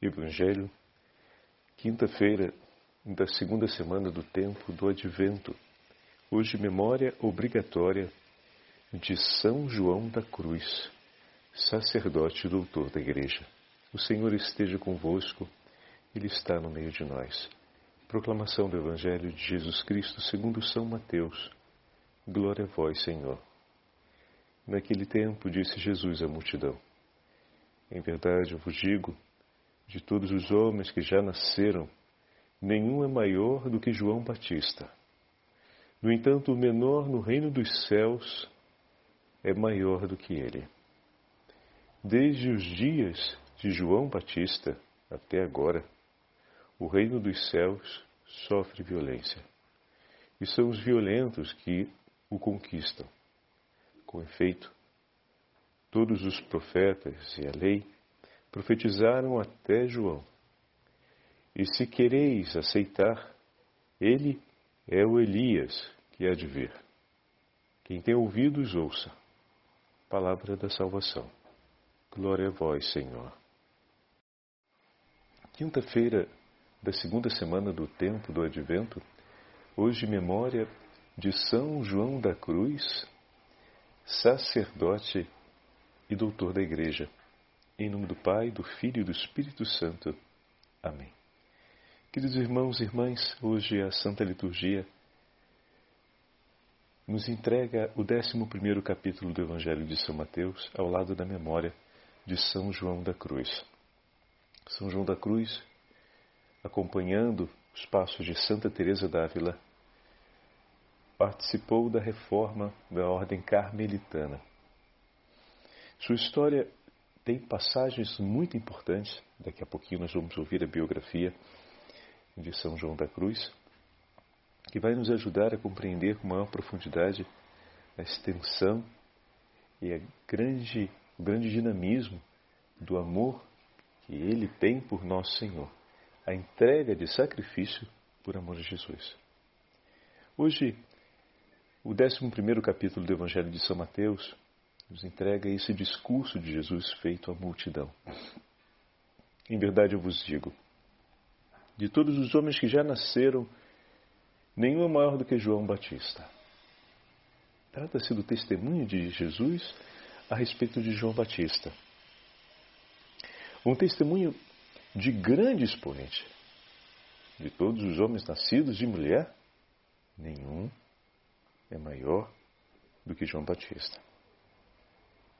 Evangelho, quinta-feira da segunda semana do tempo do Advento. Hoje, memória obrigatória de São João da Cruz, sacerdote e doutor da Igreja. O Senhor esteja convosco, Ele está no meio de nós. Proclamação do Evangelho de Jesus Cristo segundo São Mateus. Glória a vós, Senhor. Naquele tempo disse Jesus à multidão: Em verdade eu vos digo, de todos os homens que já nasceram, nenhum é maior do que João Batista. No entanto, o menor no reino dos céus é maior do que ele. Desde os dias de João Batista até agora, o reino dos céus sofre violência. E são os violentos que o conquistam. Com efeito, todos os profetas e a lei profetizaram até João. E se quereis aceitar, ele é o Elias que há de vir. Quem tem ouvidos, ouça. Palavra da salvação. Glória a vós, Senhor. Quinta-feira da segunda semana do tempo do Advento, hoje memória de São João da Cruz, sacerdote e doutor da Igreja. Em nome do Pai, do Filho e do Espírito Santo. Amém. Queridos irmãos e irmãs, hoje a Santa Liturgia nos entrega o 11 capítulo do Evangelho de São Mateus ao lado da memória de São João da Cruz. São João da Cruz, acompanhando os passos de Santa Teresa d'Ávila, participou da reforma da ordem carmelitana. Sua história tem passagens muito importantes. Daqui a pouquinho nós vamos ouvir a biografia de São João da Cruz, que vai nos ajudar a compreender com maior profundidade a extensão e a grande, o grande dinamismo do amor que ele tem por nosso Senhor, a entrega de sacrifício por amor de Jesus. Hoje, o 11 capítulo do Evangelho de São Mateus nos entrega esse discurso de Jesus feito à multidão. Em verdade eu vos digo: de todos os homens que já nasceram, nenhum é maior do que João Batista. Trata-se do testemunho de Jesus a respeito de João Batista. Um testemunho de grande expoente. De todos os homens nascidos de mulher, nenhum é maior do que João Batista.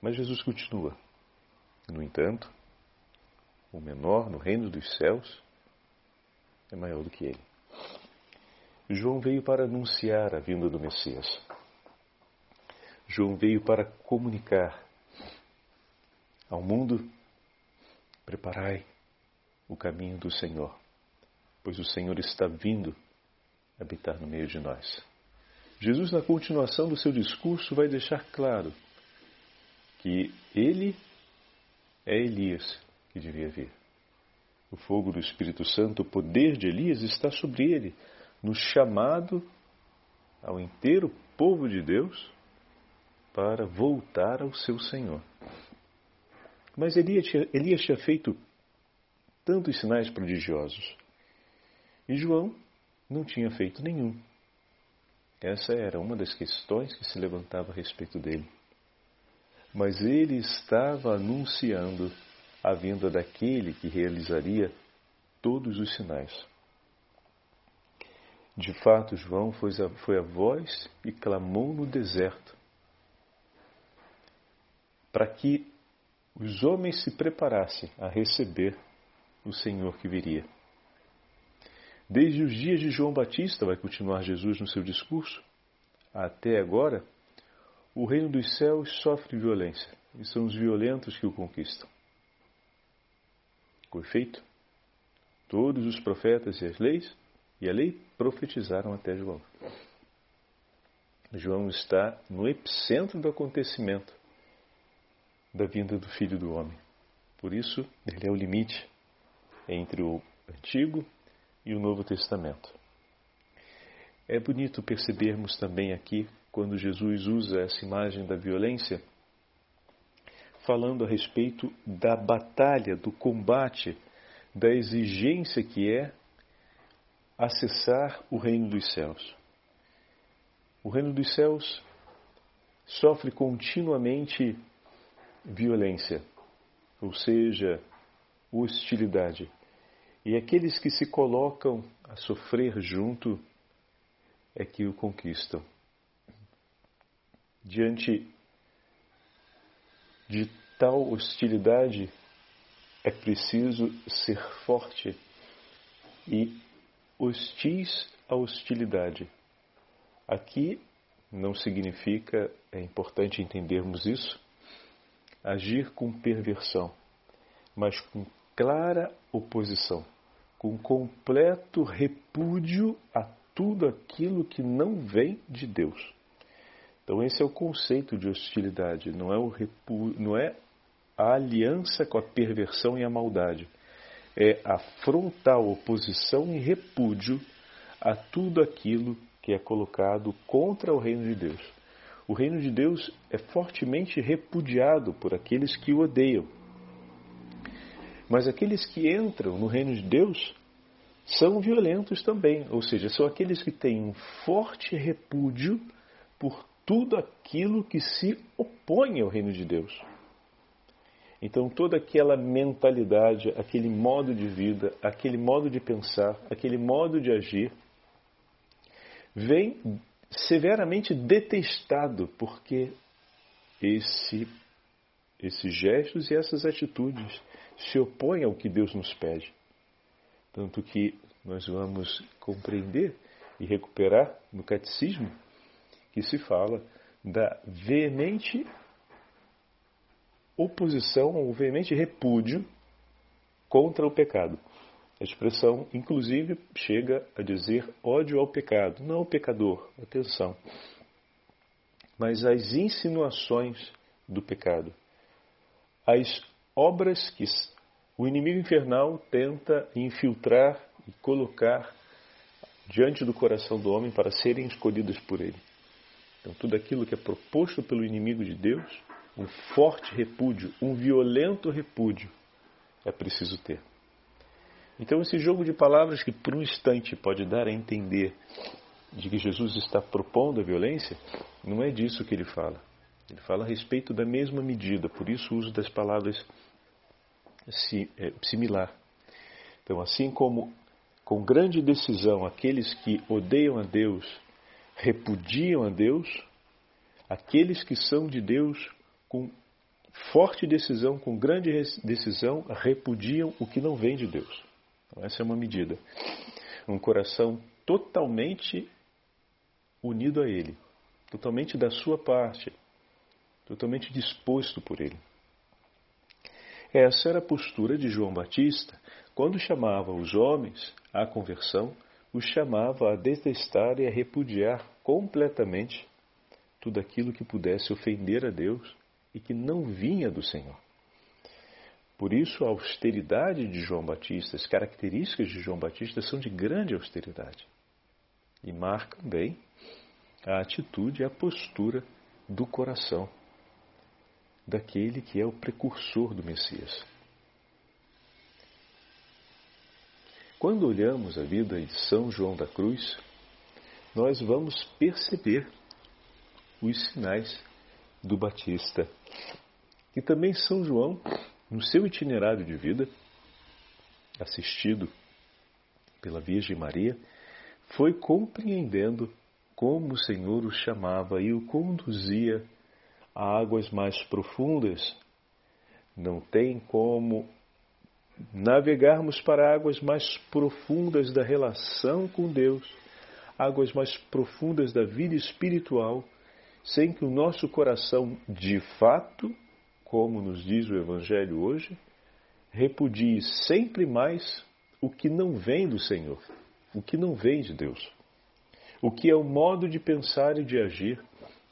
Mas Jesus continua. No entanto, o menor no reino dos céus é maior do que ele. João veio para anunciar a vinda do Messias. João veio para comunicar ao mundo: preparai o caminho do Senhor, pois o Senhor está vindo habitar no meio de nós. Jesus, na continuação do seu discurso, vai deixar claro que ele é Elias que devia vir. O fogo do Espírito Santo, o poder de Elias está sobre ele, no chamado ao inteiro povo de Deus para voltar ao seu Senhor. Mas Elias tinha, Elias tinha feito tantos sinais prodigiosos e João não tinha feito nenhum. Essa era uma das questões que se levantava a respeito dele mas ele estava anunciando a vinda daquele que realizaria todos os sinais. De fato, João foi a, foi a voz e clamou no deserto para que os homens se preparassem a receber o Senhor que viria. Desde os dias de João Batista, vai continuar Jesus no seu discurso, até agora, o reino dos céus sofre violência e são os violentos que o conquistam. Com efeito, todos os profetas e as leis e a lei profetizaram até João. João está no epicentro do acontecimento da vinda do Filho do Homem. Por isso, ele é o limite entre o Antigo e o Novo Testamento. É bonito percebermos também aqui quando Jesus usa essa imagem da violência, falando a respeito da batalha, do combate da exigência que é acessar o reino dos céus. O reino dos céus sofre continuamente violência, ou seja, hostilidade. E aqueles que se colocam a sofrer junto é que o conquistam. Diante de tal hostilidade, é preciso ser forte e hostis à hostilidade. Aqui não significa, é importante entendermos isso, agir com perversão, mas com clara oposição, com completo repúdio a tudo aquilo que não vem de Deus. Então esse é o conceito de hostilidade, não é, o repu... não é a aliança com a perversão e a maldade. É a frontal oposição e repúdio a tudo aquilo que é colocado contra o reino de Deus. O reino de Deus é fortemente repudiado por aqueles que o odeiam. Mas aqueles que entram no reino de Deus são violentos também, ou seja, são aqueles que têm um forte repúdio por tudo aquilo que se opõe ao reino de Deus. Então, toda aquela mentalidade, aquele modo de vida, aquele modo de pensar, aquele modo de agir, vem severamente detestado, porque esse, esses gestos e essas atitudes se opõem ao que Deus nos pede. Tanto que nós vamos compreender e recuperar no catecismo que se fala da veemente oposição ou veemente repúdio contra o pecado. A expressão, inclusive, chega a dizer ódio ao pecado, não ao pecador, atenção, mas às insinuações do pecado, as obras que o inimigo infernal tenta infiltrar e colocar diante do coração do homem para serem escolhidas por ele. Então, tudo aquilo que é proposto pelo inimigo de Deus, um forte repúdio, um violento repúdio, é preciso ter. Então, esse jogo de palavras que por um instante pode dar a entender de que Jesus está propondo a violência, não é disso que ele fala. Ele fala a respeito da mesma medida, por isso o uso das palavras é, similar. Então, assim como com grande decisão aqueles que odeiam a Deus repudiam a Deus, aqueles que são de Deus com forte decisão, com grande decisão, repudiam o que não vem de Deus. Então, essa é uma medida. Um coração totalmente unido a Ele, totalmente da sua parte, totalmente disposto por Ele. Essa era a postura de João Batista quando chamava os homens à conversão, os chamava a detestar e a repudiar completamente tudo aquilo que pudesse ofender a Deus e que não vinha do Senhor. Por isso, a austeridade de João Batista, as características de João Batista são de grande austeridade e marcam bem a atitude e a postura do coração daquele que é o precursor do Messias. Quando olhamos a vida de São João da Cruz, nós vamos perceber os sinais do Batista. E também São João no seu itinerário de vida, assistido pela Virgem Maria, foi compreendendo como o Senhor o chamava e o conduzia a águas mais profundas. Não tem como navegarmos para águas mais profundas da relação com Deus, águas mais profundas da vida espiritual, sem que o nosso coração de fato como nos diz o Evangelho hoje, repudie sempre mais o que não vem do Senhor, o que não vem de Deus, o que é o modo de pensar e de agir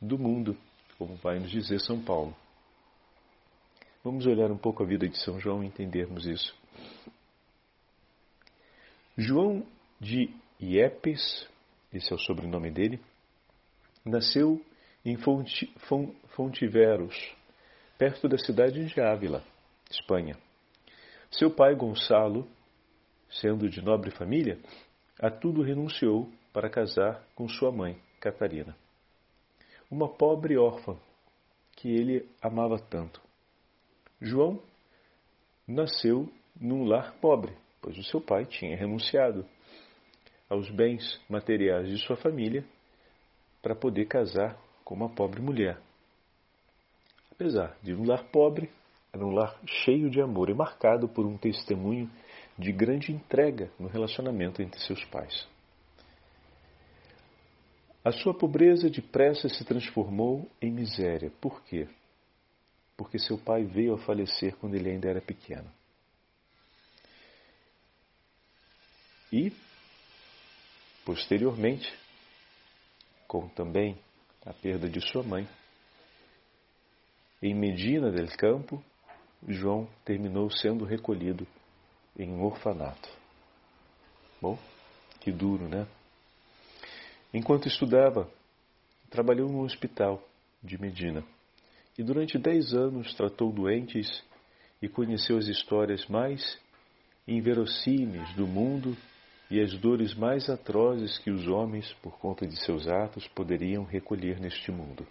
do mundo, como vai nos dizer São Paulo. Vamos olhar um pouco a vida de São João e entendermos isso. João de Iepes, esse é o sobrenome dele, nasceu em Fontiveros, perto da cidade de Ávila, Espanha. Seu pai, Gonçalo, sendo de nobre família, a tudo renunciou para casar com sua mãe, Catarina. Uma pobre órfã que ele amava tanto. João nasceu num lar pobre, pois o seu pai tinha renunciado aos bens materiais de sua família para poder casar com uma pobre mulher. Apesar de um lar pobre, era um lar cheio de amor e marcado por um testemunho de grande entrega no relacionamento entre seus pais. A sua pobreza depressa se transformou em miséria. Por quê? Porque seu pai veio a falecer quando ele ainda era pequeno. E, posteriormente, com também a perda de sua mãe, em Medina del Campo, João terminou sendo recolhido em um orfanato. Bom, que duro, né? Enquanto estudava, trabalhou no hospital de Medina e durante dez anos tratou doentes e conheceu as histórias mais inverossímeis do mundo e as dores mais atrozes que os homens, por conta de seus atos, poderiam recolher neste mundo.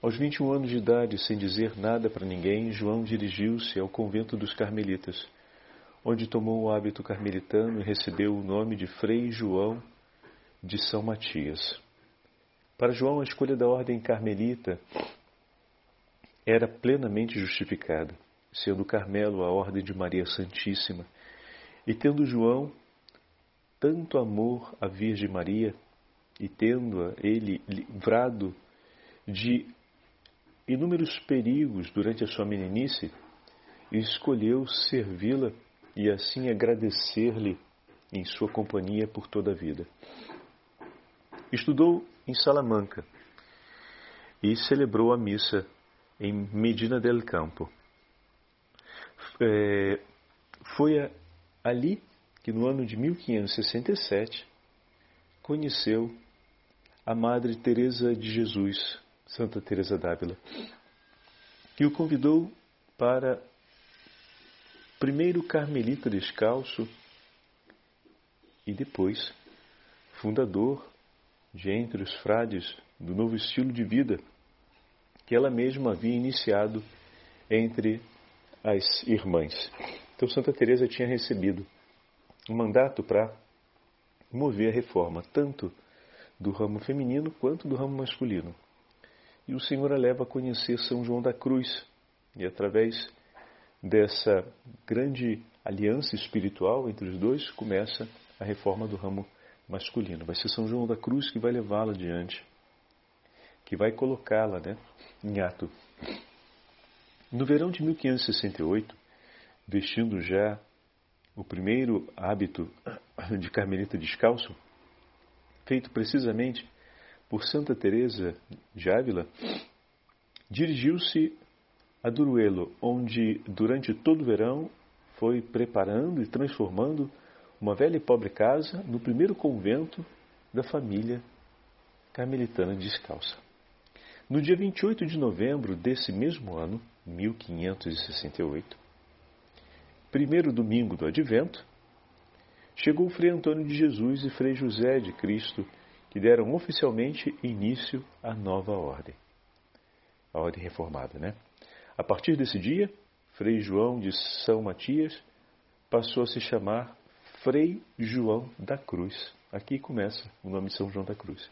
Aos 21 anos de idade, sem dizer nada para ninguém, João dirigiu-se ao convento dos Carmelitas, onde tomou o hábito carmelitano e recebeu o nome de Frei João de São Matias. Para João, a escolha da ordem carmelita era plenamente justificada, sendo Carmelo a ordem de Maria Santíssima, e tendo João tanto amor à Virgem Maria, e tendo-a ele livrado de inúmeros perigos durante a sua meninice, escolheu servi-la e assim agradecer-lhe em sua companhia por toda a vida. Estudou em Salamanca e celebrou a missa em Medina del Campo. É, foi ali que, no ano de 1567, conheceu a Madre Teresa de Jesus, Santa Teresa d'Ávila, que o convidou para primeiro carmelita descalço e depois fundador de entre os frades do novo estilo de vida que ela mesma havia iniciado entre as irmãs. Então Santa Teresa tinha recebido um mandato para mover a reforma tanto do ramo feminino quanto do ramo masculino. E o Senhor a leva a conhecer São João da Cruz e através dessa grande aliança espiritual entre os dois começa a reforma do ramo masculino. Vai ser São João da Cruz que vai levá-la adiante, que vai colocá-la né, em ato. No verão de 1568, vestindo já o primeiro hábito de carmelita descalço, feito precisamente por Santa Teresa de Ávila, dirigiu-se a Duruelo, onde durante todo o verão foi preparando e transformando uma velha e pobre casa no primeiro convento da família carmelitana descalça. No dia 28 de novembro desse mesmo ano, 1568, primeiro domingo do Advento, chegou Frei Antônio de Jesus e Frei José de Cristo, que deram oficialmente início à nova ordem. A ordem reformada, né? A partir desse dia, Frei João de São Matias passou a se chamar Frei João da Cruz. Aqui começa o nome de São João da Cruz.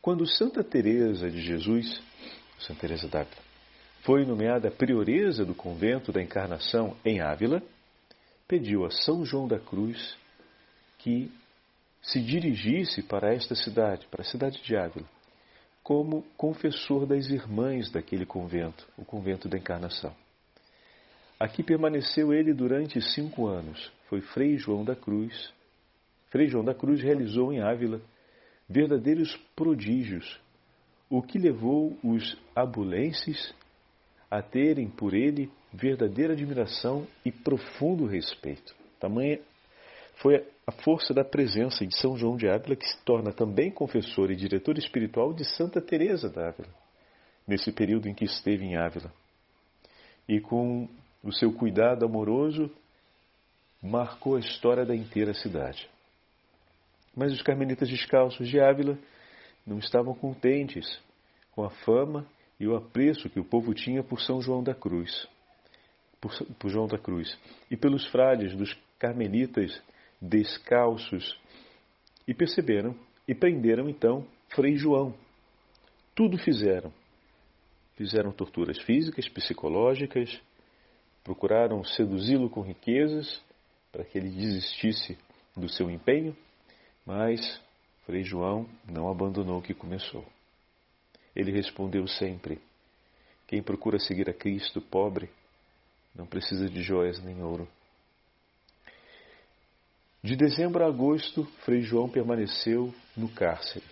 Quando Santa Teresa de Jesus, Santa Teresa d'Ávila, foi nomeada prioresa do convento da Encarnação em Ávila, pediu a São João da Cruz que se dirigisse para esta cidade, para a cidade de Ávila, como confessor das irmãs daquele convento, o convento da Encarnação. Aqui permaneceu ele durante cinco anos. Foi Frei João da Cruz. Frei João da Cruz realizou em Ávila verdadeiros prodígios, o que levou os abulenses a terem por ele verdadeira admiração e profundo respeito. Tamanha foi a força da presença de São João de Ávila que se torna também confessor e diretor espiritual de Santa Teresa d'Ávila, nesse período em que esteve em Ávila. E com o seu cuidado amoroso marcou a história da inteira cidade. Mas os carmelitas descalços de Ávila não estavam contentes com a fama e o apreço que o povo tinha por São João da Cruz, por, por João da Cruz, e pelos frades dos carmelitas descalços, e perceberam e prenderam então Frei João. Tudo fizeram. Fizeram torturas físicas, psicológicas, procuraram seduzi-lo com riquezas para que ele desistisse do seu empenho, mas Frei João não abandonou o que começou. Ele respondeu sempre: Quem procura seguir a Cristo pobre não precisa de joias nem ouro. De dezembro a agosto, Frei João permaneceu no cárcere,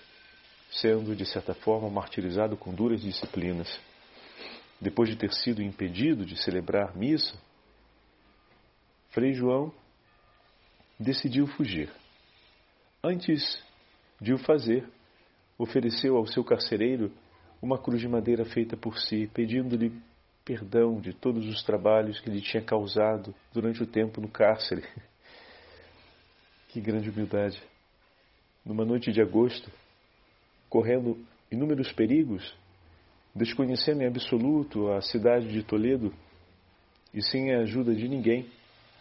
sendo, de certa forma, martirizado com duras disciplinas. Depois de ter sido impedido de celebrar missa, Frei João decidiu fugir. Antes de o fazer, ofereceu ao seu carcereiro uma cruz de madeira feita por si, pedindo-lhe perdão de todos os trabalhos que lhe tinha causado durante o tempo no cárcere. Que grande humildade! Numa noite de agosto, correndo inúmeros perigos, desconhecendo em absoluto a cidade de Toledo e sem a ajuda de ninguém,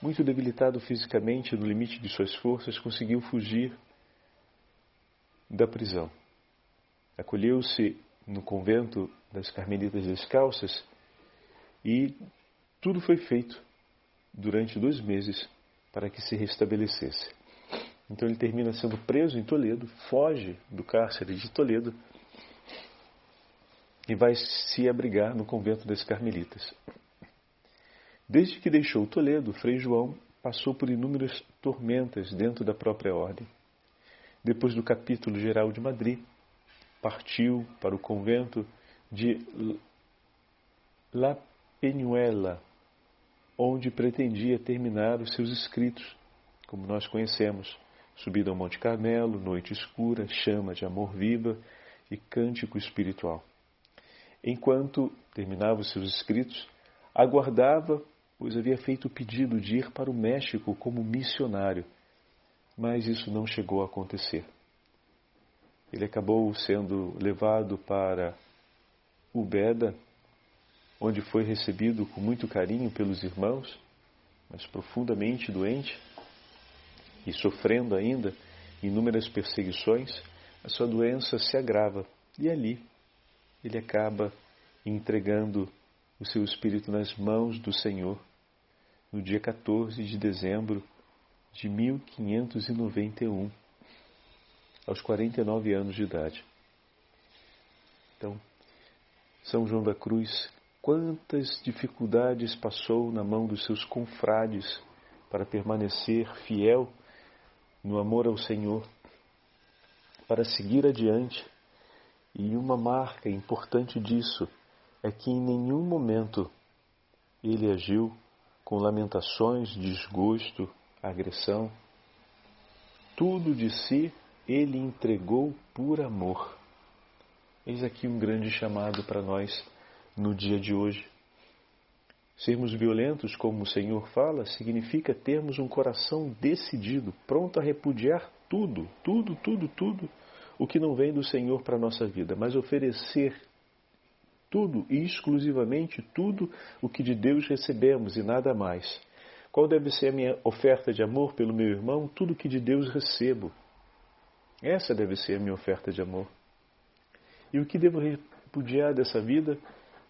muito debilitado fisicamente no limite de suas forças, conseguiu fugir da prisão. Acolheu-se no convento das Carmelitas Descalças e tudo foi feito durante dois meses para que se restabelecesse. Então ele termina sendo preso em Toledo, foge do cárcere de Toledo e vai se abrigar no convento das Carmelitas. Desde que deixou Toledo, Frei João passou por inúmeras tormentas dentro da própria ordem. Depois do capítulo geral de Madrid, partiu para o convento de La Peñuela, onde pretendia terminar os seus escritos, como nós conhecemos, Subida ao Monte Carmelo, noite escura, chama de amor viva e cântico espiritual. Enquanto terminava os seus escritos, aguardava, pois havia feito o pedido de ir para o México como missionário, mas isso não chegou a acontecer. Ele acabou sendo levado para Ubeda, onde foi recebido com muito carinho pelos irmãos, mas profundamente doente e sofrendo ainda inúmeras perseguições, a sua doença se agrava e ali ele acaba entregando o seu espírito nas mãos do Senhor no dia 14 de dezembro de 1591, aos 49 anos de idade. Então, São João da Cruz, quantas dificuldades passou na mão dos seus confrades para permanecer fiel no amor ao Senhor, para seguir adiante. E uma marca importante disso é que em nenhum momento ele agiu com lamentações, desgosto, agressão. Tudo de si ele entregou por amor. Eis aqui um grande chamado para nós no dia de hoje. Sermos violentos, como o Senhor fala, significa termos um coração decidido, pronto a repudiar tudo, tudo, tudo, tudo o que não vem do Senhor para a nossa vida, mas oferecer tudo e exclusivamente tudo o que de Deus recebemos e nada mais. Qual deve ser a minha oferta de amor pelo meu irmão? Tudo que de Deus recebo. Essa deve ser a minha oferta de amor. E o que devo repudiar dessa vida?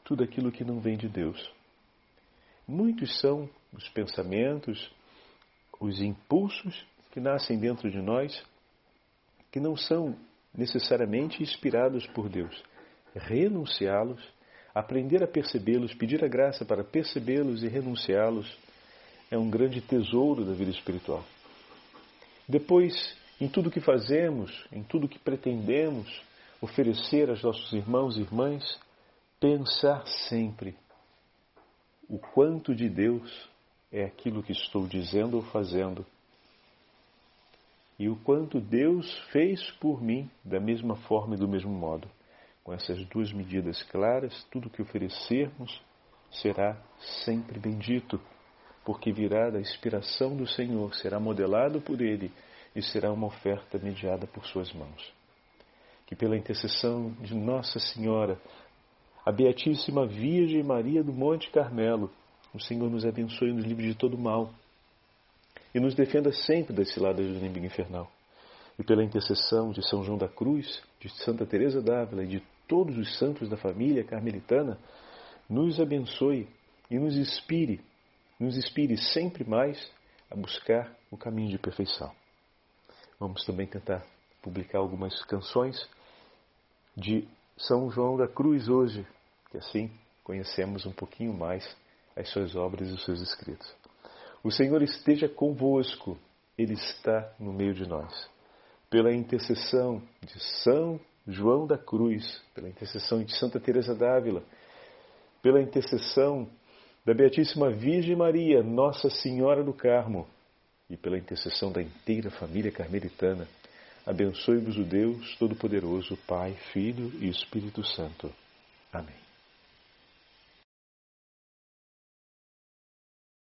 Tudo aquilo que não vem de Deus. Muitos são os pensamentos, os impulsos que nascem dentro de nós, que não são necessariamente inspirados por Deus. Renunciá-los, aprender a percebê-los, pedir a graça para percebê-los e renunciá-los é um grande tesouro da vida espiritual. Depois, em tudo que fazemos, em tudo que pretendemos oferecer aos nossos irmãos e irmãs, pensar sempre o quanto de Deus é aquilo que estou dizendo ou fazendo. E o quanto Deus fez por mim da mesma forma e do mesmo modo. Com essas duas medidas claras, tudo que oferecermos será sempre bendito, porque virá da inspiração do Senhor, será modelado por Ele e será uma oferta mediada por Suas mãos. Que pela intercessão de Nossa Senhora, a Beatíssima Virgem Maria do Monte Carmelo, o Senhor nos abençoe e nos livre de todo mal e nos defenda sempre das ciladas do inimigo infernal. E pela intercessão de São João da Cruz, de Santa Teresa d'Ávila e de todos os santos da família carmelitana, nos abençoe e nos inspire, nos inspire sempre mais a buscar o caminho de perfeição. Vamos também tentar publicar algumas canções de São João da Cruz hoje, que assim conhecemos um pouquinho mais as suas obras e os seus escritos. O Senhor esteja convosco, Ele está no meio de nós. Pela intercessão de São João da Cruz, pela intercessão de Santa Teresa d'Ávila, pela intercessão da Beatíssima Virgem Maria, Nossa Senhora do Carmo, e pela intercessão da inteira família carmelitana, abençoe-vos o Deus Todo-Poderoso, Pai, Filho e Espírito Santo. Amém.